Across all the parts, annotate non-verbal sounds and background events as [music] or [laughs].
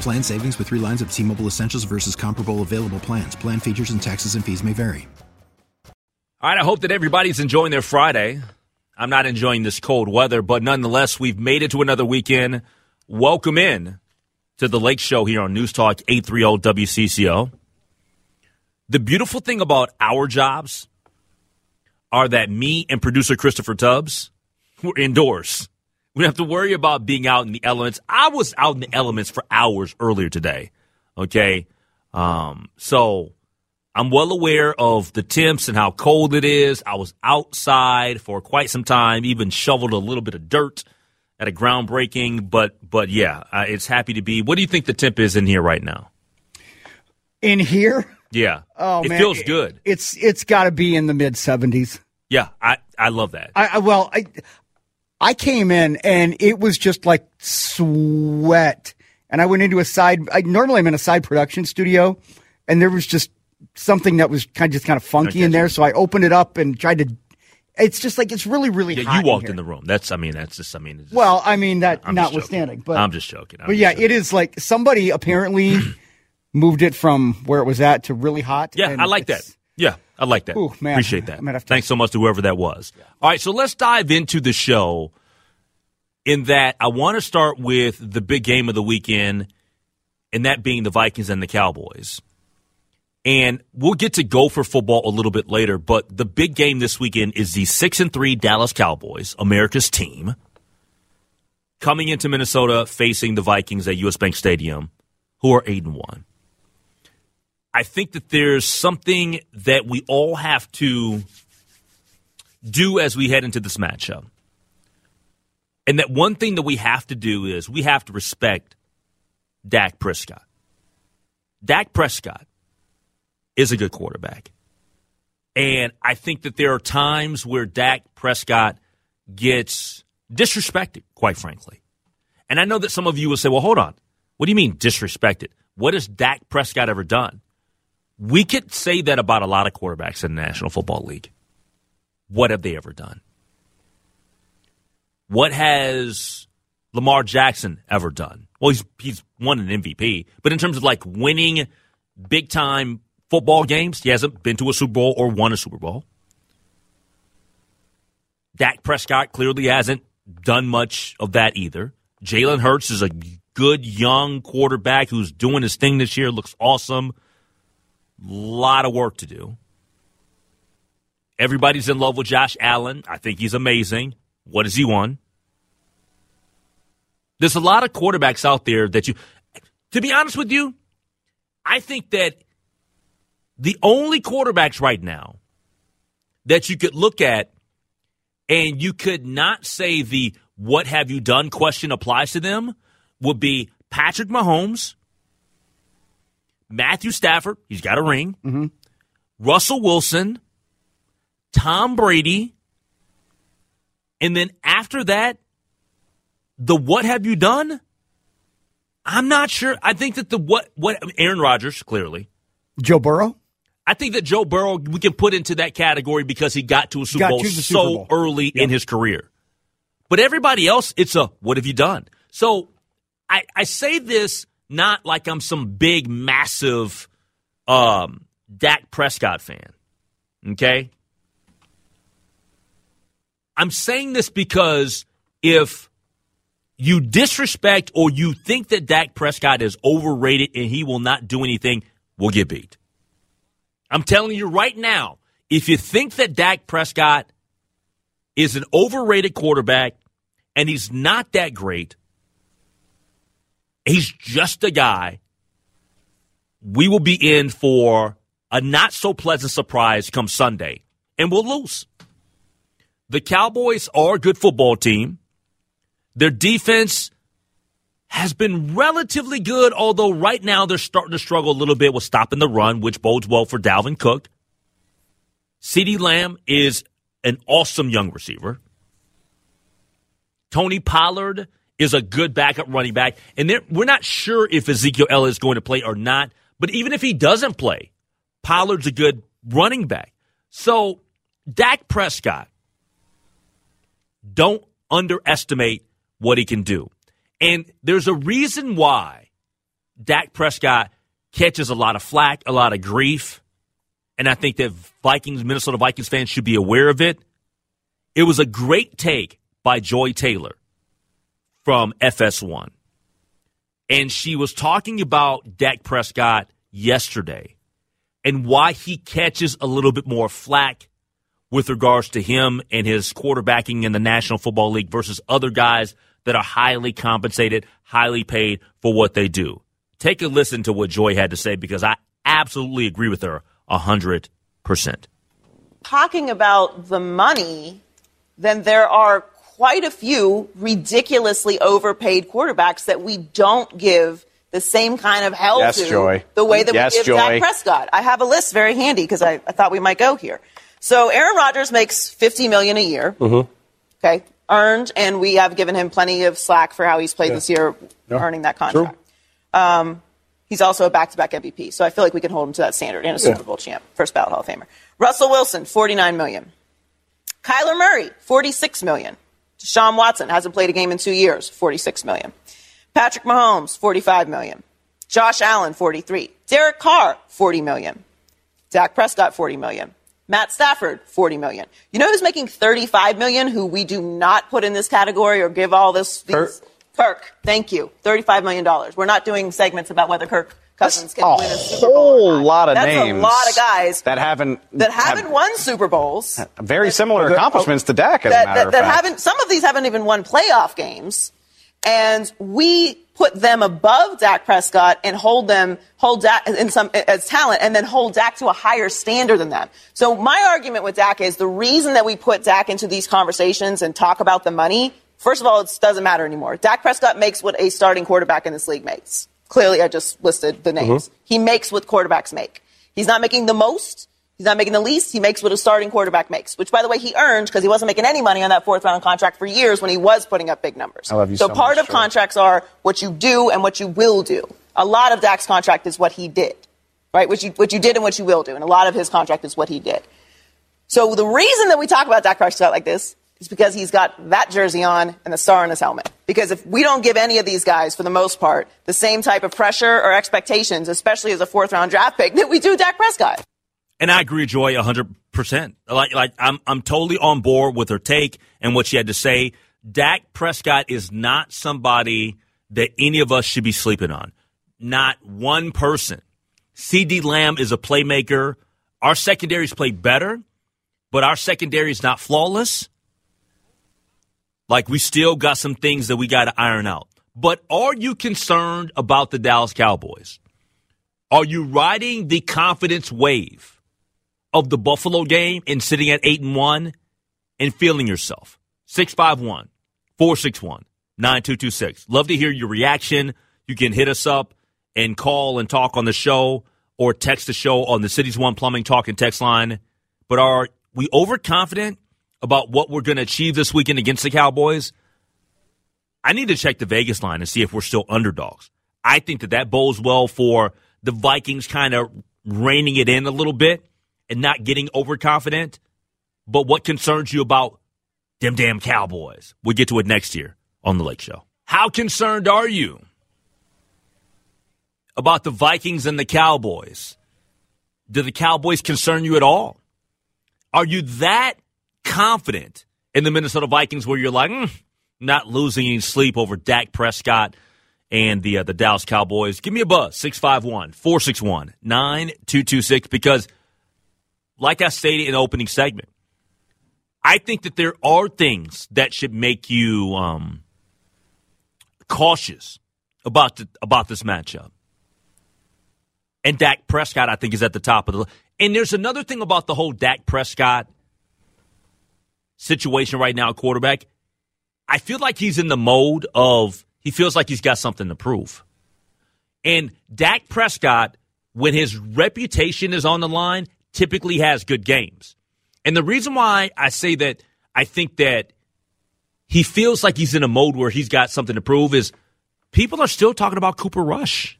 Plan savings with three lines of T-Mobile Essentials versus comparable available plans. Plan features and taxes and fees may vary. All right, I hope that everybody's enjoying their Friday. I'm not enjoying this cold weather, but nonetheless, we've made it to another weekend. Welcome in to the Lake Show here on News Talk 830 WCCO. The beautiful thing about our jobs are that me and producer Christopher Tubbs, we're indoors. We don't have to worry about being out in the elements. I was out in the elements for hours earlier today. Okay. Um, so I'm well aware of the temps and how cold it is. I was outside for quite some time, even shoveled a little bit of dirt at a groundbreaking. But but yeah, uh, it's happy to be. What do you think the temp is in here right now? In here? Yeah. Oh it man, feels good. It's it's got to be in the mid seventies. Yeah, I I love that. I, I well, I I came in and it was just like sweat, and I went into a side. I normally I'm in a side production studio, and there was just something that was kind of just kind of funky in there. So I opened it up and tried to. It's just like it's really really Yeah, hot you walked here. in the room. That's I mean that's just I mean. Just- Well, I mean that I'm notwithstanding, but I'm just joking. I'm but just yeah, joking. it is like somebody apparently [clears throat] moved it from where it was at to really hot. Yeah, I like that. Yeah, I like that. Ooh, man. Appreciate that. Thanks so much to whoever that was. All right, so let's dive into the show. In that, I want to start with the big game of the weekend, and that being the Vikings and the Cowboys. And we'll get to Gopher football a little bit later, but the big game this weekend is the six and three Dallas Cowboys, America's team, coming into Minnesota facing the Vikings at US Bank Stadium, who are eight and one. I think that there's something that we all have to do as we head into this matchup. And that one thing that we have to do is we have to respect Dak Prescott. Dak Prescott is a good quarterback. And I think that there are times where Dak Prescott gets disrespected, quite frankly. And I know that some of you will say, well, hold on. What do you mean disrespected? What has Dak Prescott ever done? We could say that about a lot of quarterbacks in the National Football League. What have they ever done? What has Lamar Jackson ever done? Well, he's he's won an MVP, but in terms of like winning big time football games, he hasn't been to a Super Bowl or won a Super Bowl. Dak Prescott clearly hasn't done much of that either. Jalen Hurts is a good young quarterback who's doing his thing this year, looks awesome. Lot of work to do. Everybody's in love with Josh Allen. I think he's amazing. What has he won? There's a lot of quarterbacks out there that you, to be honest with you, I think that the only quarterbacks right now that you could look at and you could not say the what have you done question applies to them would be Patrick Mahomes, Matthew Stafford, he's got a ring, mm-hmm. Russell Wilson, Tom Brady, and then after that, the what have you done? I'm not sure. I think that the what what Aaron Rodgers clearly. Joe Burrow. I think that Joe Burrow we can put into that category because he got to a Super Got Bowl the so Bowl. early in his career. But everybody else, it's a what have you done? So I, I say this not like I'm some big, massive um, Dak Prescott fan. Okay? I'm saying this because if you disrespect or you think that Dak Prescott is overrated and he will not do anything, we'll get beat. I'm telling you right now, if you think that Dak Prescott is an overrated quarterback and he's not that great, he's just a guy, we will be in for a not so pleasant surprise come Sunday, and we'll lose. The Cowboys are a good football team. Their defense has been relatively good, although right now they're starting to struggle a little bit with stopping the run, which bodes well for Dalvin Cook. CeeDee Lamb is an awesome young receiver. Tony Pollard is a good backup running back. And we're not sure if Ezekiel Elliott is going to play or not. But even if he doesn't play, Pollard's a good running back. So, Dak Prescott, don't underestimate what he can do. And there's a reason why Dak Prescott catches a lot of flack, a lot of grief. And I think that Vikings, Minnesota Vikings fans should be aware of it. It was a great take by Joy Taylor from FS1. And she was talking about Dak Prescott yesterday and why he catches a little bit more flack with regards to him and his quarterbacking in the National Football League versus other guys that are highly compensated, highly paid for what they do. Take a listen to what Joy had to say because I absolutely agree with her 100%. talking about the money, then there are quite a few ridiculously overpaid quarterbacks that we don't give the same kind of hell Yes, to Joy. the way that Yes, we give Joy. Dak Prescott. I have a list very handy because I, I thought we might go here. So Aaron Rodgers makes fifty million a year. Mm-hmm. Okay, earned, and we have given him plenty of slack for how he's played this year, earning that contract. Um, he's also a back-to-back MVP, so I feel like we can hold him to that standard and a Super Bowl champ, first ballot Hall of Famer. Russell Wilson, forty-nine million. Kyler Murray, forty-six million. Deshaun Watson hasn't played a game in two years, forty-six million. Patrick Mahomes, forty-five million. Josh Allen, forty-three. Derek Carr, forty million. Dak Prescott, 40 million. Matt Stafford, 40 million. You know who's making 35 million who we do not put in this category or give all this? These, Kirk. Kirk, thank you. $35 million. We're not doing segments about whether Kirk Cousins can a win a Super Bowl. or whole lot of That's names a lot of guys that haven't that haven't have won Super Bowls. Uh, very similar accomplishments to Dak, as that, a matter that, of that fact. haven't some of these haven't even won playoff games and we put them above Dak Prescott and hold them hold Dak in some as talent and then hold Dak to a higher standard than them. So my argument with Dak is the reason that we put Dak into these conversations and talk about the money. First of all, it doesn't matter anymore. Dak Prescott makes what a starting quarterback in this league makes. Clearly, I just listed the names. Mm-hmm. He makes what quarterbacks make. He's not making the most. He's not making the least. He makes what a starting quarterback makes, which, by the way, he earned because he wasn't making any money on that fourth round contract for years when he was putting up big numbers. I love you so so part much, of Joy. contracts are what you do and what you will do. A lot of Dak's contract is what he did, right? What you, what you did and what you will do. And a lot of his contract is what he did. So the reason that we talk about Dak Prescott like this is because he's got that jersey on and the star on his helmet. Because if we don't give any of these guys, for the most part, the same type of pressure or expectations, especially as a fourth round draft pick, that we do Dak Prescott. And I agree, Joy, hundred percent. Like, like I'm, I'm totally on board with her take and what she had to say. Dak Prescott is not somebody that any of us should be sleeping on. Not one person. CeeDee Lamb is a playmaker. Our secondaries play better, but our secondary is not flawless. Like we still got some things that we got to iron out. But are you concerned about the Dallas Cowboys? Are you riding the confidence wave? of the Buffalo game and sitting at 8 and 1 and feeling yourself. 651 461 9226. Love to hear your reaction. You can hit us up and call and talk on the show or text the show on the Cities One Plumbing Talk and text line. But are we overconfident about what we're going to achieve this weekend against the Cowboys? I need to check the Vegas line and see if we're still underdogs. I think that that bodes well for the Vikings kind of reining it in a little bit and not getting overconfident. But what concerns you about them damn Cowboys? We'll get to it next year on The Lake Show. How concerned are you about the Vikings and the Cowboys? Do the Cowboys concern you at all? Are you that confident in the Minnesota Vikings where you're like, mm, not losing any sleep over Dak Prescott and the uh, the Dallas Cowboys? Give me a buzz, 651 461 9226, because like I stated in the opening segment, I think that there are things that should make you um, cautious about the, about this matchup. And Dak Prescott, I think, is at the top of the. And there's another thing about the whole Dak Prescott situation right now, quarterback. I feel like he's in the mode of he feels like he's got something to prove. And Dak Prescott, when his reputation is on the line, typically has good games. And the reason why I say that I think that he feels like he's in a mode where he's got something to prove is people are still talking about Cooper Rush.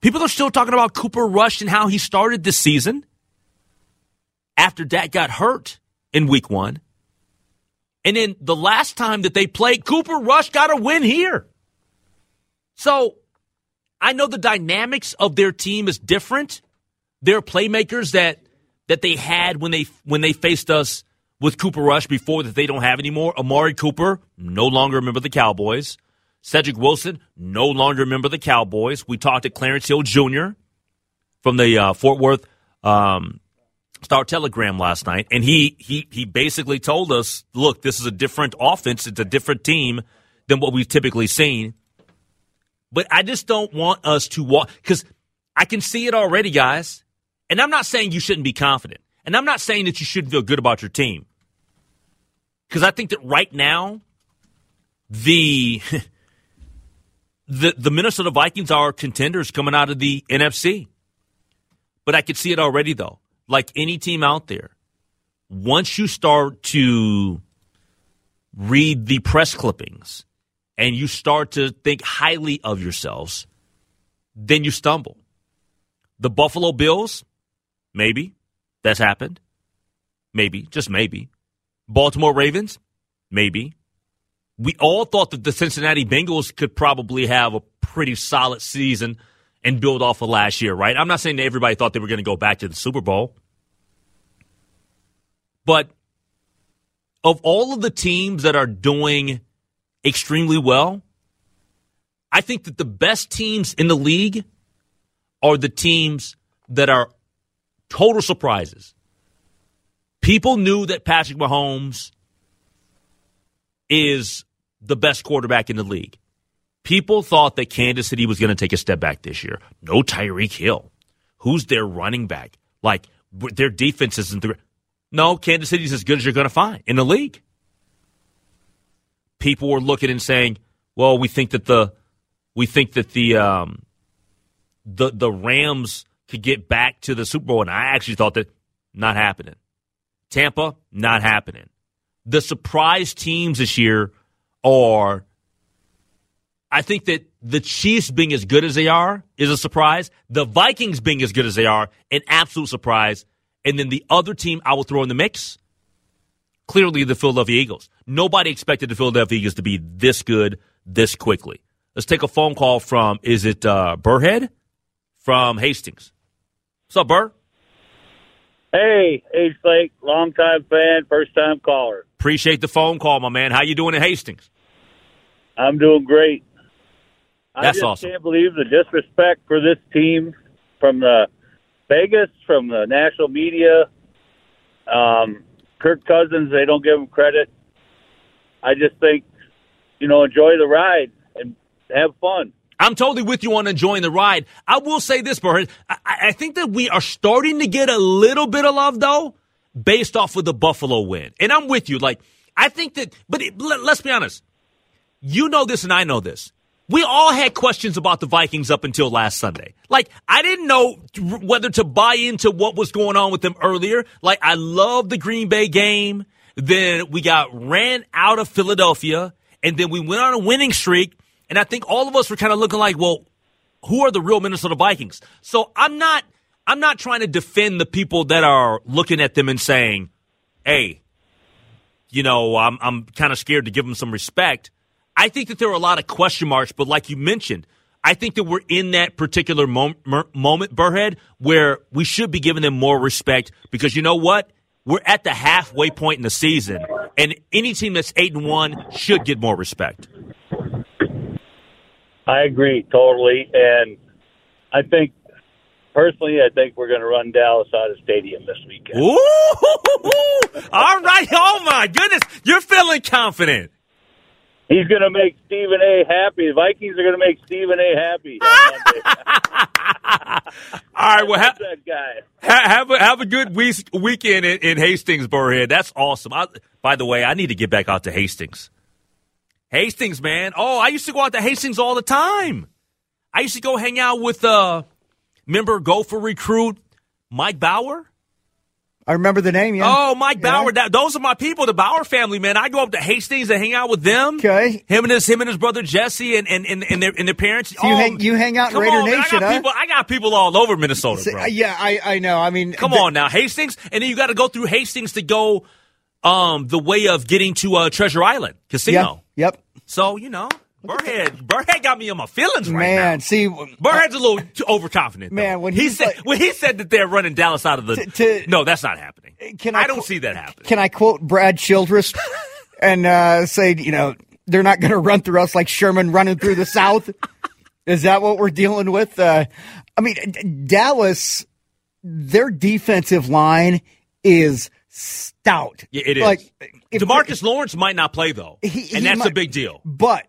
People are still talking about Cooper Rush and how he started this season after Dak got hurt in week one. And then the last time that they played, Cooper Rush got a win here. So I know the dynamics of their team is different. Their playmakers that that they had when they when they faced us with Cooper Rush before that they don't have anymore. Amari Cooper, no longer a member of the Cowboys. Cedric Wilson, no longer a member of the Cowboys. We talked to Clarence Hill Jr. from the uh, Fort Worth um, Star Telegram last night, and he he he basically told us, "Look, this is a different offense. It's a different team than what we've typically seen." But I just don't want us to walk because I can see it already, guys. And I'm not saying you shouldn't be confident, and I'm not saying that you shouldn't feel good about your team, because I think that right now, the [laughs] the the Minnesota Vikings are contenders coming out of the NFC. But I could see it already though like any team out there, once you start to read the press clippings and you start to think highly of yourselves, then you stumble. The Buffalo Bills, maybe that's happened. Maybe, just maybe. Baltimore Ravens, maybe. We all thought that the Cincinnati Bengals could probably have a pretty solid season and build off of last year, right? I'm not saying that everybody thought they were going to go back to the Super Bowl. But of all of the teams that are doing extremely well, I think that the best teams in the league are the teams that are total surprises. People knew that Patrick Mahomes is the best quarterback in the league. People thought that Kansas City was going to take a step back this year. No Tyreek Hill. Who's their running back? Like their defense isn't the. No, Kansas City's as good as you're going to find in the league. People were looking and saying, "Well, we think that the we think that the um, the the Rams could get back to the Super Bowl," and I actually thought that not happening. Tampa, not happening. The surprise teams this year are I think that the Chiefs being as good as they are is a surprise. The Vikings being as good as they are, an absolute surprise. And then the other team I will throw in the mix, clearly the Philadelphia Eagles. Nobody expected the Philadelphia Eagles to be this good this quickly. Let's take a phone call from, is it uh, Burhead from Hastings? What's up, Burr? Hey, H Lake, longtime fan, first time caller. Appreciate the phone call, my man. How you doing in Hastings? I'm doing great. That's I just awesome. can't believe the disrespect for this team from the Vegas, from the national media. Um, Kirk Cousins, they don't give him credit. I just think, you know, enjoy the ride and have fun. I'm totally with you on enjoying the ride. I will say this, Burhead. I, I think that we are starting to get a little bit of love, though, based off of the Buffalo win. And I'm with you. Like, I think that, but it, let, let's be honest. You know this and I know this. We all had questions about the Vikings up until last Sunday. Like, I didn't know whether to buy into what was going on with them earlier. Like, I love the Green Bay game. Then we got ran out of Philadelphia, and then we went on a winning streak. And I think all of us were kind of looking like, well, who are the real Minnesota Vikings? So I'm not, I'm not trying to defend the people that are looking at them and saying, "Hey, you know, I'm I'm kind of scared to give them some respect." I think that there are a lot of question marks, but like you mentioned, I think that we're in that particular mom- moment, Burhead, where we should be giving them more respect because you know what? We're at the halfway point in the season, and any team that's eight and one should get more respect. I agree totally, and I think personally, I think we're going to run Dallas out of stadium this weekend. Ooh, [laughs] all right. Oh my goodness, you're feeling confident. He's going to make Stephen A. happy. The Vikings are going to make Stephen A. happy. [laughs] All right, well, ha- that guy. Ha- have a have a good week- weekend in, in Hastings, Burhead. That's awesome. I, by the way, I need to get back out to Hastings. Hastings, man. Oh, I used to go out to Hastings all the time. I used to go hang out with uh, member Gopher recruit Mike Bauer. I remember the name, yeah. Oh, Mike Yeah. Bauer. That, those are my people, the Bauer family, man. I go up to Hastings and hang out with them. Okay. Him and his him and his brother Jesse and and, and, and their and their parents. So you hang- you hang out in Raider on, man. I got huh? people. I got people all over Minnesota, So, bro. uh, yeah, I, I know. I mean, Come the- on now, Hastings, and then you got to go through Hastings to go um the way of getting to uh, Treasure Island Yeah, Casino. yep. So you know, Burhead, Burhead got me on my feelings right Man, now. see, Burhead's a little too overconfident. though. Man, when he said like- when he said that they're running Dallas out of the To- no, that's not happening. Can I I don't qu- see that happening. can I quote Brad Childress and uh, say, you know, they're not going to run through us like Sherman running through the South? Is that what we're dealing with? Uh, I mean, Dallas, their defensive line is stout. Yeah, it is. Like, if- Demarcus Lawrence might not play though, He- he and that's a big deal. but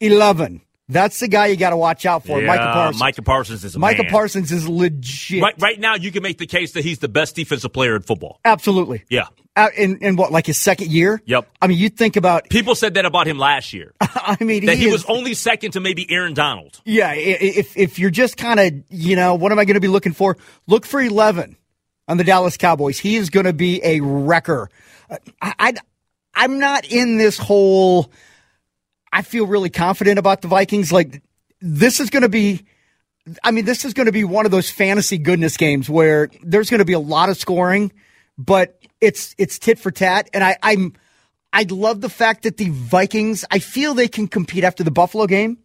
11. That's the guy you got to watch out for, Micah Parsons. Micah Parsons is a Micah man. Parsons is legit. Right, right now, you can make the case that he's the best defensive player in football. Absolutely. Yeah. Out in, in what, like his second year? Yep. I mean, you think about, [laughs] People said that about him last year. [laughs] I mean, that he, is- was only second to maybe Aaron Donald. Yeah, if if you're just kind of, you know, what am I going to be looking for? Look for 11 on the Dallas Cowboys. He is going to be a wrecker. Uh, I, I I'm not in this whole I feel really confident about the Vikings like this is going to be I mean, this is going to be one of those fantasy goodness games where there's going to be a lot of scoring, but it's it's tit for tat and I I'm I love the fact that the Vikings, I feel they can compete after the Buffalo game.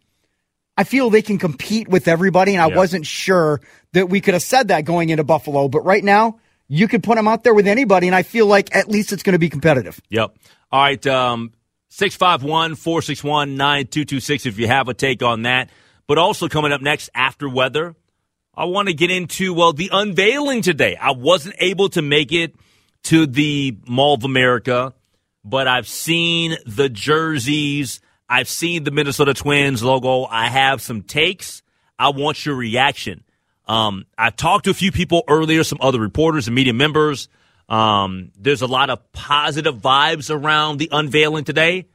I feel they can compete with everybody, and I Yeah. wasn't sure that we could have said that going into Buffalo. But right now, you could put them out there with anybody, and I feel like at least it's going to be competitive. Yep. All right. Um, 651 461 9226 if you have a take on that. But also coming up next after weather, I want to get into, well, the unveiling today. I wasn't able to make it to the Mall of America, but I've seen the jerseys. I've seen the Minnesota Twins logo. I have some takes. I want your reaction. Um, I've talked to a few people earlier, some other reporters and media members. Um, there's a lot of positive vibes around the unveiling today.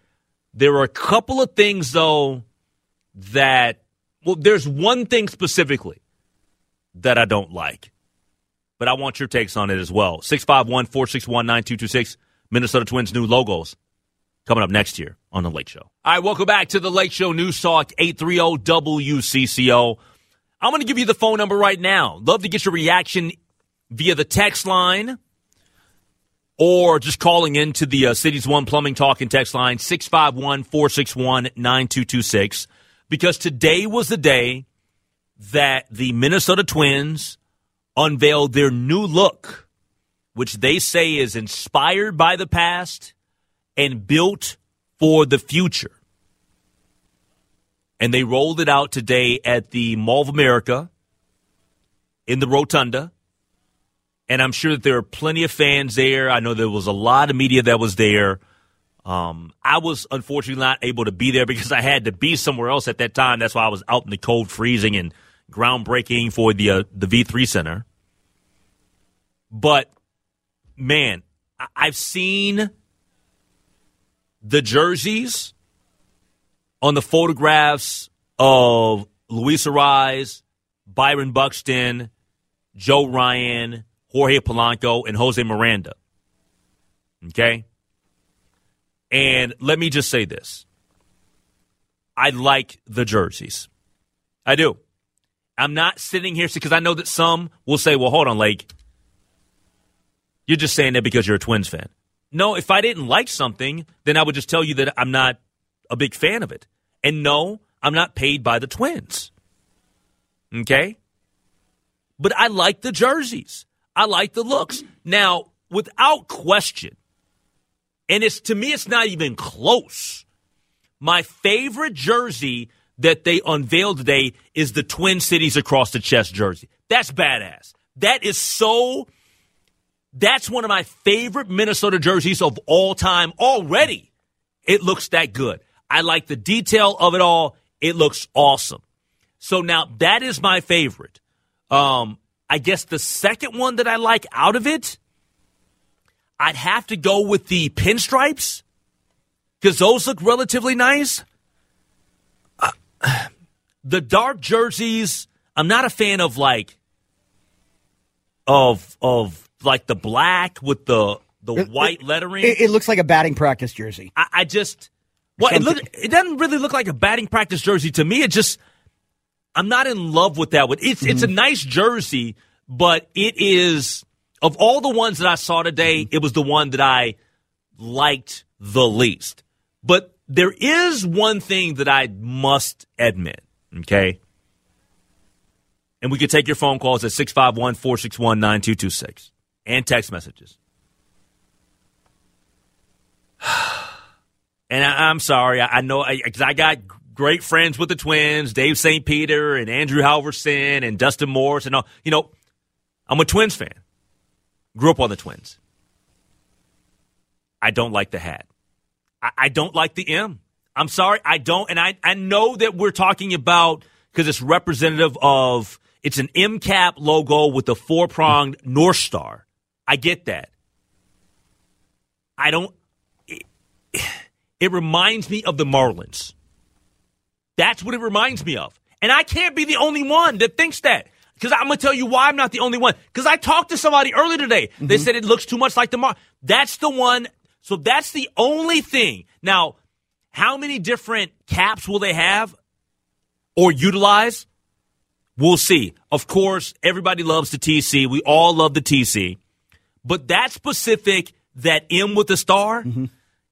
There are a couple of things, though, that, well, there's one thing specifically that I don't like, but I want your takes on it as well. 651 461 9226, Minnesota Twins new logos coming up next year on The Lake Show. All right, welcome back to The Lake Show News Talk 830 WCCO. I'm going to give you the phone number right now. Love to get your reaction via the text line or just calling into the uh, Cities One Plumbing Talk and text line 651 461 9226 because today was the day that the Minnesota Twins unveiled their new look, which they say is inspired by the past and built for the future. And they rolled it out today at the Mall of America in the Rotunda. And I'm sure that there are plenty of fans there. I know there was a lot of media that was there. Um, I was unfortunately not able to be there because I had to be somewhere else at that time. That's why I was out in the cold, freezing, and groundbreaking for the uh, the V3 Center. But man, I- I've seen the jerseys on the photographs of Luis Arraez, Byron Buxton, Joe Ryan, Jorge Polanco, and Jose Miranda. Okay? And let me just say this I like the jerseys. I do. I'm not sitting here because I know that some will say, well, hold on, Lake. You're just saying that because you're a Twins fan. No, if I didn't like something, then I would just tell you that I'm not a big fan of it. And no, I'm not paid by the Twins. Okay? But I like the jerseys. I like the looks. Now, without question, and it's to me, it's not even close. My favorite jersey that they unveiled today is the Twin Cities across the chest jersey. That's badass. That is so. That's one of my favorite Minnesota jerseys of all time already. It looks that good. I like the detail of it all. It looks awesome. So now that is my favorite. Um, I guess the second one that I like out of it, I'd have to go with the pinstripes because those look relatively nice. Uh, the dark jerseys, I'm not a fan of like of of like the black with the the It- white lettering. It, it looks like a batting practice jersey. I, I just well, it, look, it doesn't really look like a batting practice jersey to me. It just I'm not in love with that. one. It's it's a mm-hmm. nice jersey, but it is of all the ones that I saw today, mm-hmm. it was the one that I liked the least. But there is one thing that I must admit, okay? And we can take your phone calls at 651 461 9226 and text messages. [sighs] And I, I'm sorry, I, I know because I, got great friends with the Twins, Dave St. Peter and Andrew Halverson and Dustin Morris and all. You know, I'm a Twins fan. Grew up on the Twins. I don't like the hat. I, I don't like the M. I'm sorry, I don't. And I, I know that we're talking about because it's representative of it's an M cap logo with a four pronged North Star. I get that. I don't. It, [sighs] it reminds me of the Marlins. That's what it reminds me of. And I can't be the only one that thinks that. Because I'm going to tell you why I'm not the only one. Because I talked to somebody earlier today. They mm-hmm. said it looks too much like the Mar. That's the one. So that's the only thing. Now, how many different caps will they have or utilize? We'll see. Of course, everybody loves the TC. We all love the TC. But that specific, that M with the star, mm-hmm.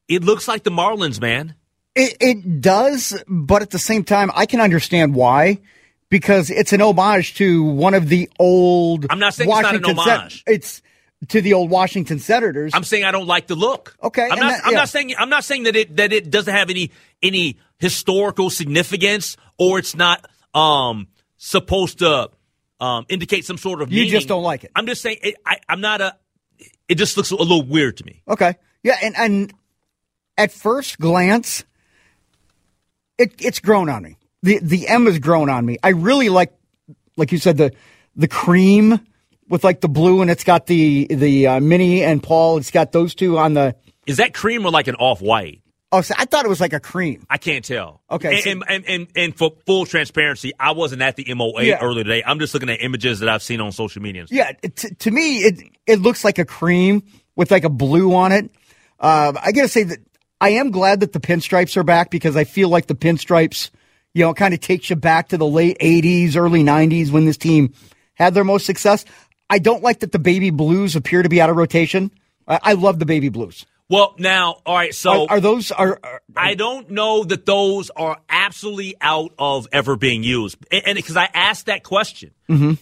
it looks like the Marlins, man. It, it does, but at the same time, I can understand why. Because it's an homage to one of the old. I'm not saying it's not an Washington homage. it's to the old Washington Senators. I'm saying I don't like the look. Okay, I'm not. that- I'm yeah. not saying. I'm not saying that it that it doesn't have any any historical significance or it's not um supposed to um indicate some sort of. You meaning. just don't like it. I'm just saying. It, I, I'm not a. It just looks a little weird to me. Okay. Yeah, and and at first glance, it it's grown on me. The the M has grown on me. I really like, like you said, the the cream with like the blue, and it's got the the uh, Minnie and Paul. It's got those two on the. Is that cream or like an off white? Oh, so I thought it was like a cream. I can't tell. Okay, And, so- and, and, and, for full transparency, I wasn't at the MOA Yeah. earlier today. I'm just looking at images that I've seen on social media. Yeah, to, to me, it it looks like a cream with like a blue on it. Uh, I gotta say that I am glad that the pinstripes are back because I feel like the pinstripes, you know, kind of takes you back to the late '80s, early '90s when this team had their most success. I don't like that the baby blues appear to be out of rotation. I, I love the baby blues. Well, now, all right. So Are, are those are, are I don't know that those are absolutely out of ever being used. And because I asked that question, Mm-hmm.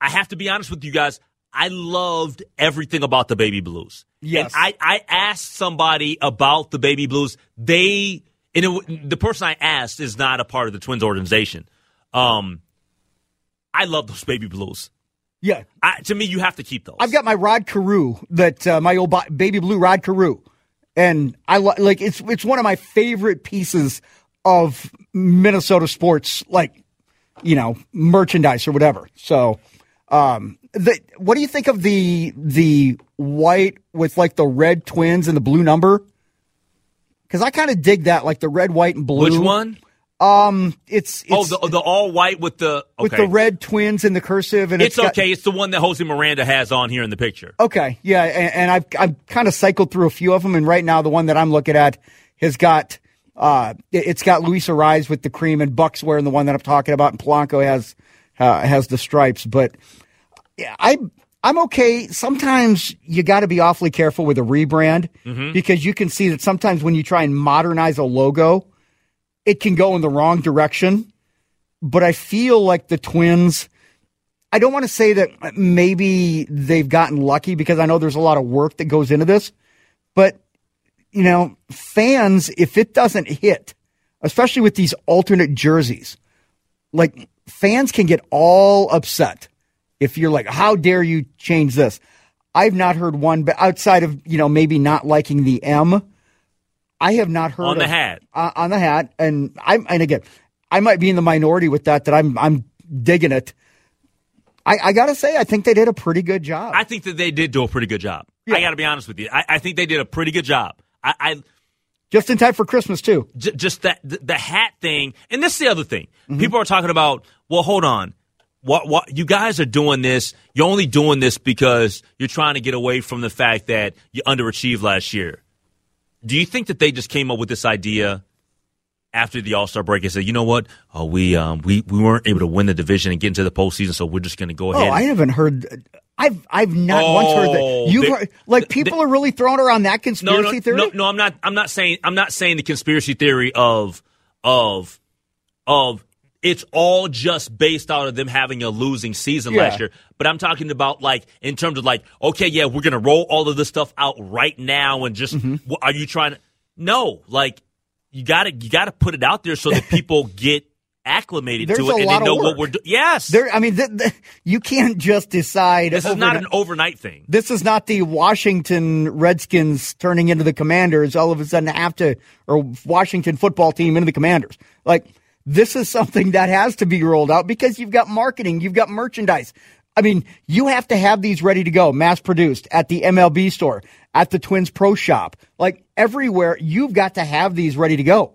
I have to be honest with you guys. I loved everything about the baby blues. Yes. And I, I asked somebody about the baby blues. They, and it, the person I asked is not a part of the Twins organization. Um, I love those baby blues. yeah. I, to me, you have to keep those. I've got my Rod Carew that uh, my old bo- baby blue Rod Carew, and I lo- like it's it's one of my favorite pieces of Minnesota sports, like you know merchandise or whatever. So, um, the what do you think of the the white with like the red twins and the blue number? Because I kind of dig that, like the red, white, and blue. Which one? Um, it's, it's Oh, the, the all white with the okay. with the red twins and the cursive, and It's got- okay. It's the one that Jose Miranda has on here in the picture. Okay, yeah, and, and I've I've kind of cycled through a few of them, and right now the one that I'm looking at has got uh, it- it's got Luis Arraez with the cream and Buck's wearing the one that I'm talking about, and Polanco has uh, has the stripes. But I I'm okay. Sometimes you got to be awfully careful with a rebrand Mm-hmm. because you can see that sometimes when you try and modernize a logo, it can go in the wrong direction. But I feel like the Twins. I don't want to say that maybe they've gotten lucky because I know there's a lot of work that goes into this, but you know, fans, if it doesn't hit, especially with these alternate jerseys, like fans can get all upset if you're like, how dare you change this? I've not heard one, but outside of, you know, maybe not liking the M, I have not heard On the of- hat. uh, on the hat. And I'm, and again, I might be in the minority with that, that I'm, I'm digging it. I, I gotta say, I think they did a pretty good job. I think that they did do a pretty good job. I got to be honest with you. I, I think they did a pretty good job. I, I Just in time for Christmas too. j- just that the, the hat thing, and this is the other thing. Mm-hmm. People are talking about. Well, hold on. What what you guys are doing this? You're only doing this because you're trying to get away from the fact that you underachieved last year. Do you think that they just came up with this idea after the All Star break and said, you know what? Oh, we um we we weren't able to win the division and get into the postseason, so we're just going to go Oh, ahead. I haven't heard. I've I've not once heard Oh, that. You've they- heard, like people are really throwing around that conspiracy no, no, theory. No, no, I'm not. I'm not saying. I'm not saying the conspiracy theory of of of it's all just based out of them having a losing season Yeah. last year. But I'm talking about like in terms of like, okay, yeah, we're gonna roll all of this stuff out right now, and just Mm-hmm. are you trying to? No, like you got to you got to put it out there so that people [laughs] get acclimated There's to it and they know what we're doing. Yes, There, I mean, th- th- you can't just decide. this is not an overnight thing. This is not the Washington Redskins turning into the Commanders. All of a sudden, have to or Washington football team into the Commanders. Like this is something that has to be rolled out because you've got marketing, you've got merchandise. I mean, you have to have these ready to go, mass produced at the MLB store, at the Twins Pro Shop, like everywhere. You've got to have these ready to go,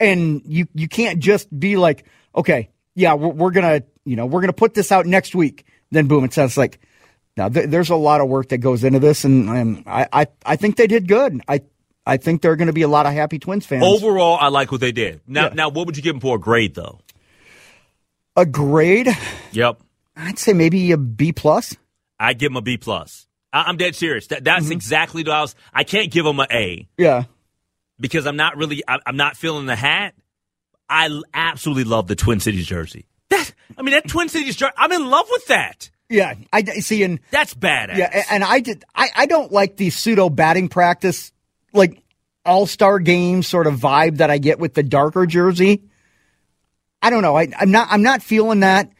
and you you can't just be like, okay, yeah, we're, we're gonna you know we're gonna put this out next week. Then boom, it sounds like now, th- there's a lot of work that goes into this, and, and I, I, I think they did good. I, I think there are going to be a lot of happy Twins fans. Overall, I like what they did. Now, Yeah. now, what would you give them for a grade though? a grade, Yep. I'd say maybe a B plus. I give them a B plus. I- I'm dead serious. That, that's Mm-hmm. exactly what I was. I can't give them an A Yeah, because I'm not really. I, I'm not feeling the hat. I l- absolutely love the Twin Cities jersey. That I mean, that [laughs] Twin Cities jersey. I'm in love with that. yeah. I I see, and That's badass. yeah, and I did. I, I don't like the pseudo batting practice, like all star game sort of vibe that I get with the darker jersey. I don't know. I, I'm not. I'm not feeling that.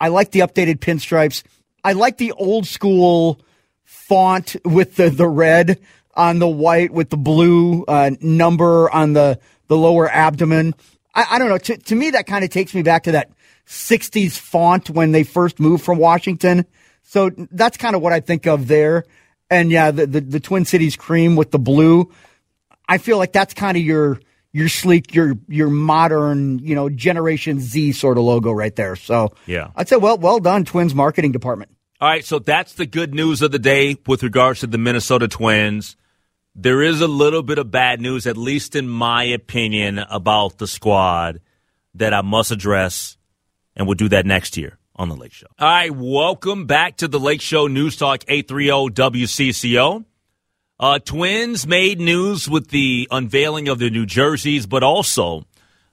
I like the updated pinstripes. I like the old school font with the, the red on the white with the blue uh, number on the, the lower abdomen. I, I don't know. To, to me, that kind of takes me back to that 60s font when they first moved from Washington. So that's kind of what I think of there. And yeah, the, the, the Twin Cities cream with the blue. I feel like that's kind of your your sleek, your your modern, you know, Generation Z sort of logo right there. So Yeah. I'd say well well done, Twins marketing department. All right, so that's the good news of the day with regards to the Minnesota Twins. There is a little bit of bad news, at least in my opinion, about the squad that I must address, and we'll do that next year on the Lake Show. All right, welcome back to the Lake Show News Talk 830 WCCO. Uh, Twins made news with the unveiling of their new jerseys, but also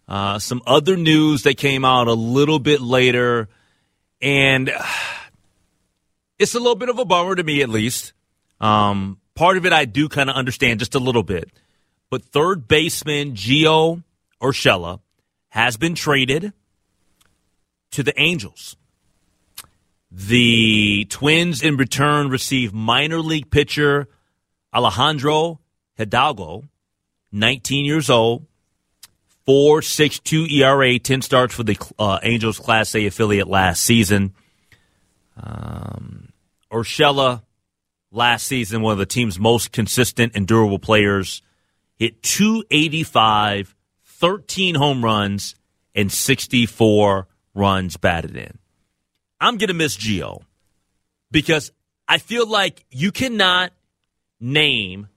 uh, some other news that came out a little bit later. And [sighs] it's a little bit of a bummer to me, at least. Um, part of it I do kind of understand just a little bit. But third baseman Gio Urshela has been traded to the Angels. The Twins, in return, receive minor league pitcher Alejandro Hidalgo, 19 years old, 4.62 ERA, 10 starts for the uh, Angels Class A affiliate last season. Um, Urshela, last season, one of the team's most consistent and durable players, hit 285, 13 home runs, and 64 runs batted in. I'm going to miss Gio because I feel like you cannot name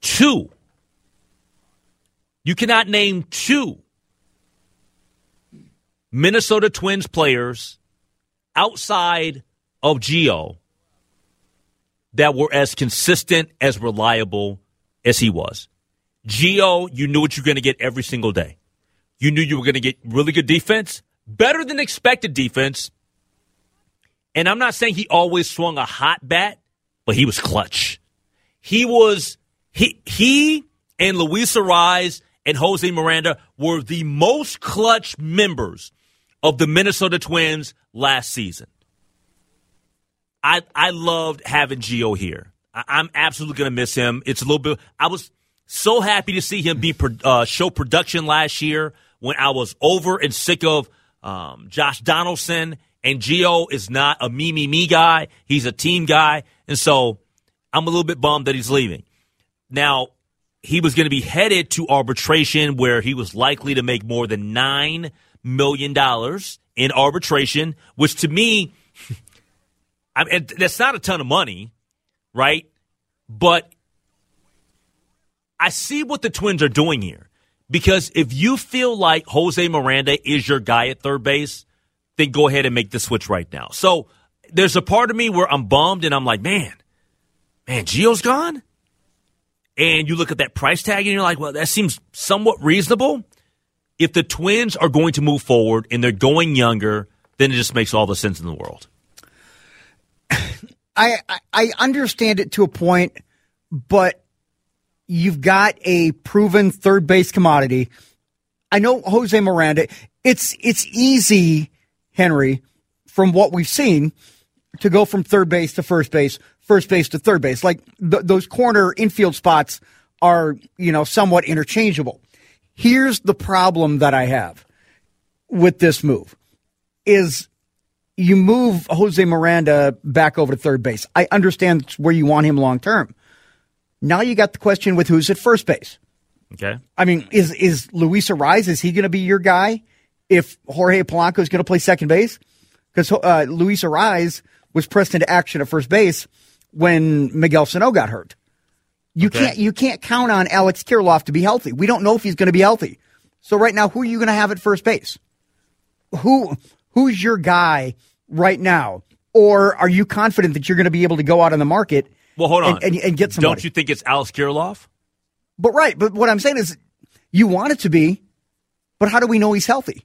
two. You cannot name two Minnesota Twins players outside of Gio that were as consistent, as reliable as he was. Gio, you knew what you were going to get every single day. You knew you were going to get really good defense, better than expected defense. And I'm not saying he always swung a hot bat, but he was clutch. He was he he and Luis Arraez and Jose Miranda were the most clutch members of the Minnesota Twins last season. I I loved having Gio here. I, am absolutely going to miss him. It's a little bit. I was so happy to see him be uh, show production last year when I was over and sick of um, Josh Donaldson. And Gio is not a me me me guy. He's a team guy, and so I'm a little bit bummed that he's leaving. Now he was going to be headed to arbitration where he was likely to make more than nine million dollars in arbitration, which to me [laughs] I mean, that's not a ton of money, right? But I see what the Twins are doing here. Because if you feel like Jose Miranda is your guy at third base, then go ahead and make the switch right now. So there's a part of me where I'm bummed and I'm like, man, man, Gio's gone? And you look at that price tag and you're like, well, that seems somewhat reasonable. If the Twins are going to move forward and they're going younger, then it just makes all the sense in the world. I, I understand it to a point, but you've got a proven third base commodity. I know Jose Miranda. It's it's easy, Henry, from what we've seen, to go from third base to first base, first base to third base. Like th- those corner infield spots are, you know, somewhat interchangeable. Here's the problem that I have with this move is you move Jose Miranda back over to third base. I understand where you want him long term. Now you got the question with who's at first base. Okay. I mean, is is Luis Arraez, is he going to be your guy if Jorge Polanco is going to play second base? Because uh, Luis Arraez was pressed into action at first base when Miguel Sano got hurt. You okay. can't you can't count on Alex Kirilloff to be healthy. We don't know if he's going to be healthy. So right now, who are you going to have at first base? Who who's your guy right now? Or are you confident that you're going to be able to go out on the market? Well, hold on, and, and, and get some. Don't you think it's Alex Kirilloff? But right, but what I'm saying is, you want it to be, but how do we know he's healthy?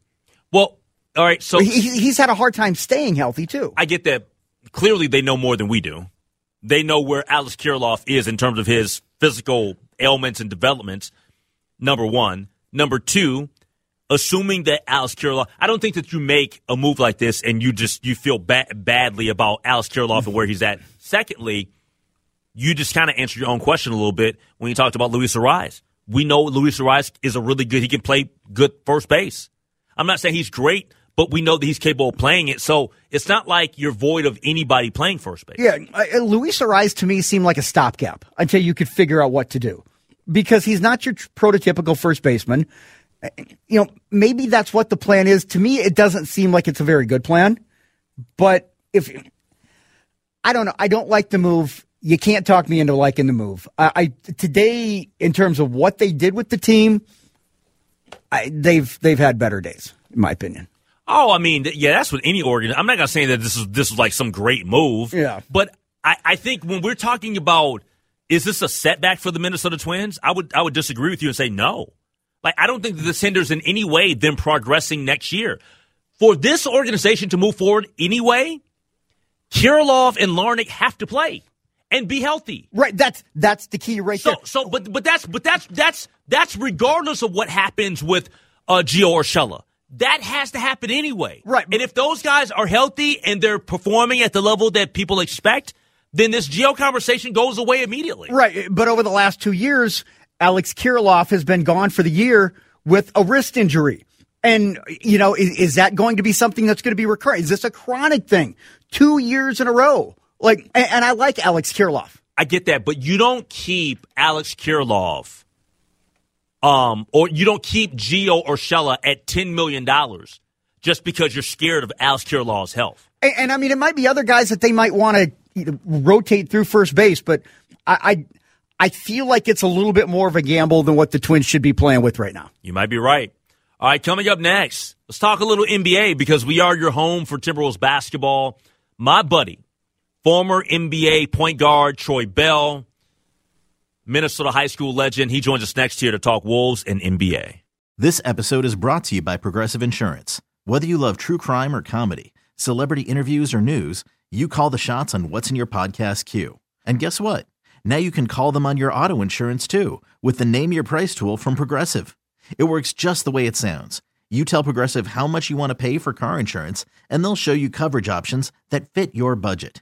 Well, all right, so he, he's had a hard time staying healthy too. I get that. Clearly, they know more than we do. They know where Alex Kirilloff is in terms of his physical ailments and developments. Number one. Number two, assuming that Alex Kirilloff, I don't think that you make a move like this and you just you feel ba- badly about Alex Kirilloff and where he's at. Secondly, you just kind of answered your own question a little bit when you talked about Luis Arraez. We know Luis Arraez is a really good. He can play good first base. I'm not saying he's great, but we know that he's capable of playing it. So it's not like you're void of anybody playing first base. Yeah, uh, Luis Arraez to me seemed like a stopgap until you could figure out what to do because he's not your prototypical first baseman you know, maybe that's what the plan is. To me, it doesn't seem like it's a very good plan. But if I don't know, I don't like the move. You can't talk me into liking the move. I, I today, in terms of what they did with the team, I, they've they've had better days, in my opinion. Oh, I mean, yeah, that's what any organ. I'm not gonna say that this is this is like some great move. Yeah, but I, I think when we're talking about is this a setback for the Minnesota Twins, I would I would disagree with you and say no. Like, I don't think that this hinders in any way them progressing next year. For this organization to move forward anyway, Kirilloff and Larnach have to play and be healthy. Right. That's that's the key right so, there. So, but but that's but that's that's that's regardless of what happens with uh, Gio Urshela. That has to happen anyway. Right. And if those guys are healthy and they're performing at the level that people expect, then this Gio conversation goes away immediately. Right. But over the last two years, Alex Kirilloff has been gone for the year with a wrist injury. And, you know, is, is that going to be something that's going to be recurring? Is this a chronic thing? Two years in a row. Like, and, and I like Alex Kirilloff. I get that, but you don't keep Alex Kirilloff, um, or you don't keep Gio Urshela at $10 million just because you're scared of Alex Kirilloff's health. And, and I mean, it might be other guys that they might want to you know, rotate through first base, but I, I I feel like it's a little bit more of a gamble than what the Twins should be playing with right now. You might be right. All right, coming up next, let's talk a little NBA because we are your home for Timberwolves basketball. My buddy, former NBA point guard Troy Bell, Minnesota high school legend, he joins us next here to talk Wolves and NBA. This episode is brought to you by Progressive Insurance. Whether you love true crime or comedy, celebrity interviews or news, you call the shots on what's in your podcast queue. And guess what? Now you can call them on your auto insurance too with the Name Your Price tool from Progressive. It works just the way it sounds. You tell Progressive how much you want to pay for car insurance, and they'll show you coverage options that fit your budget.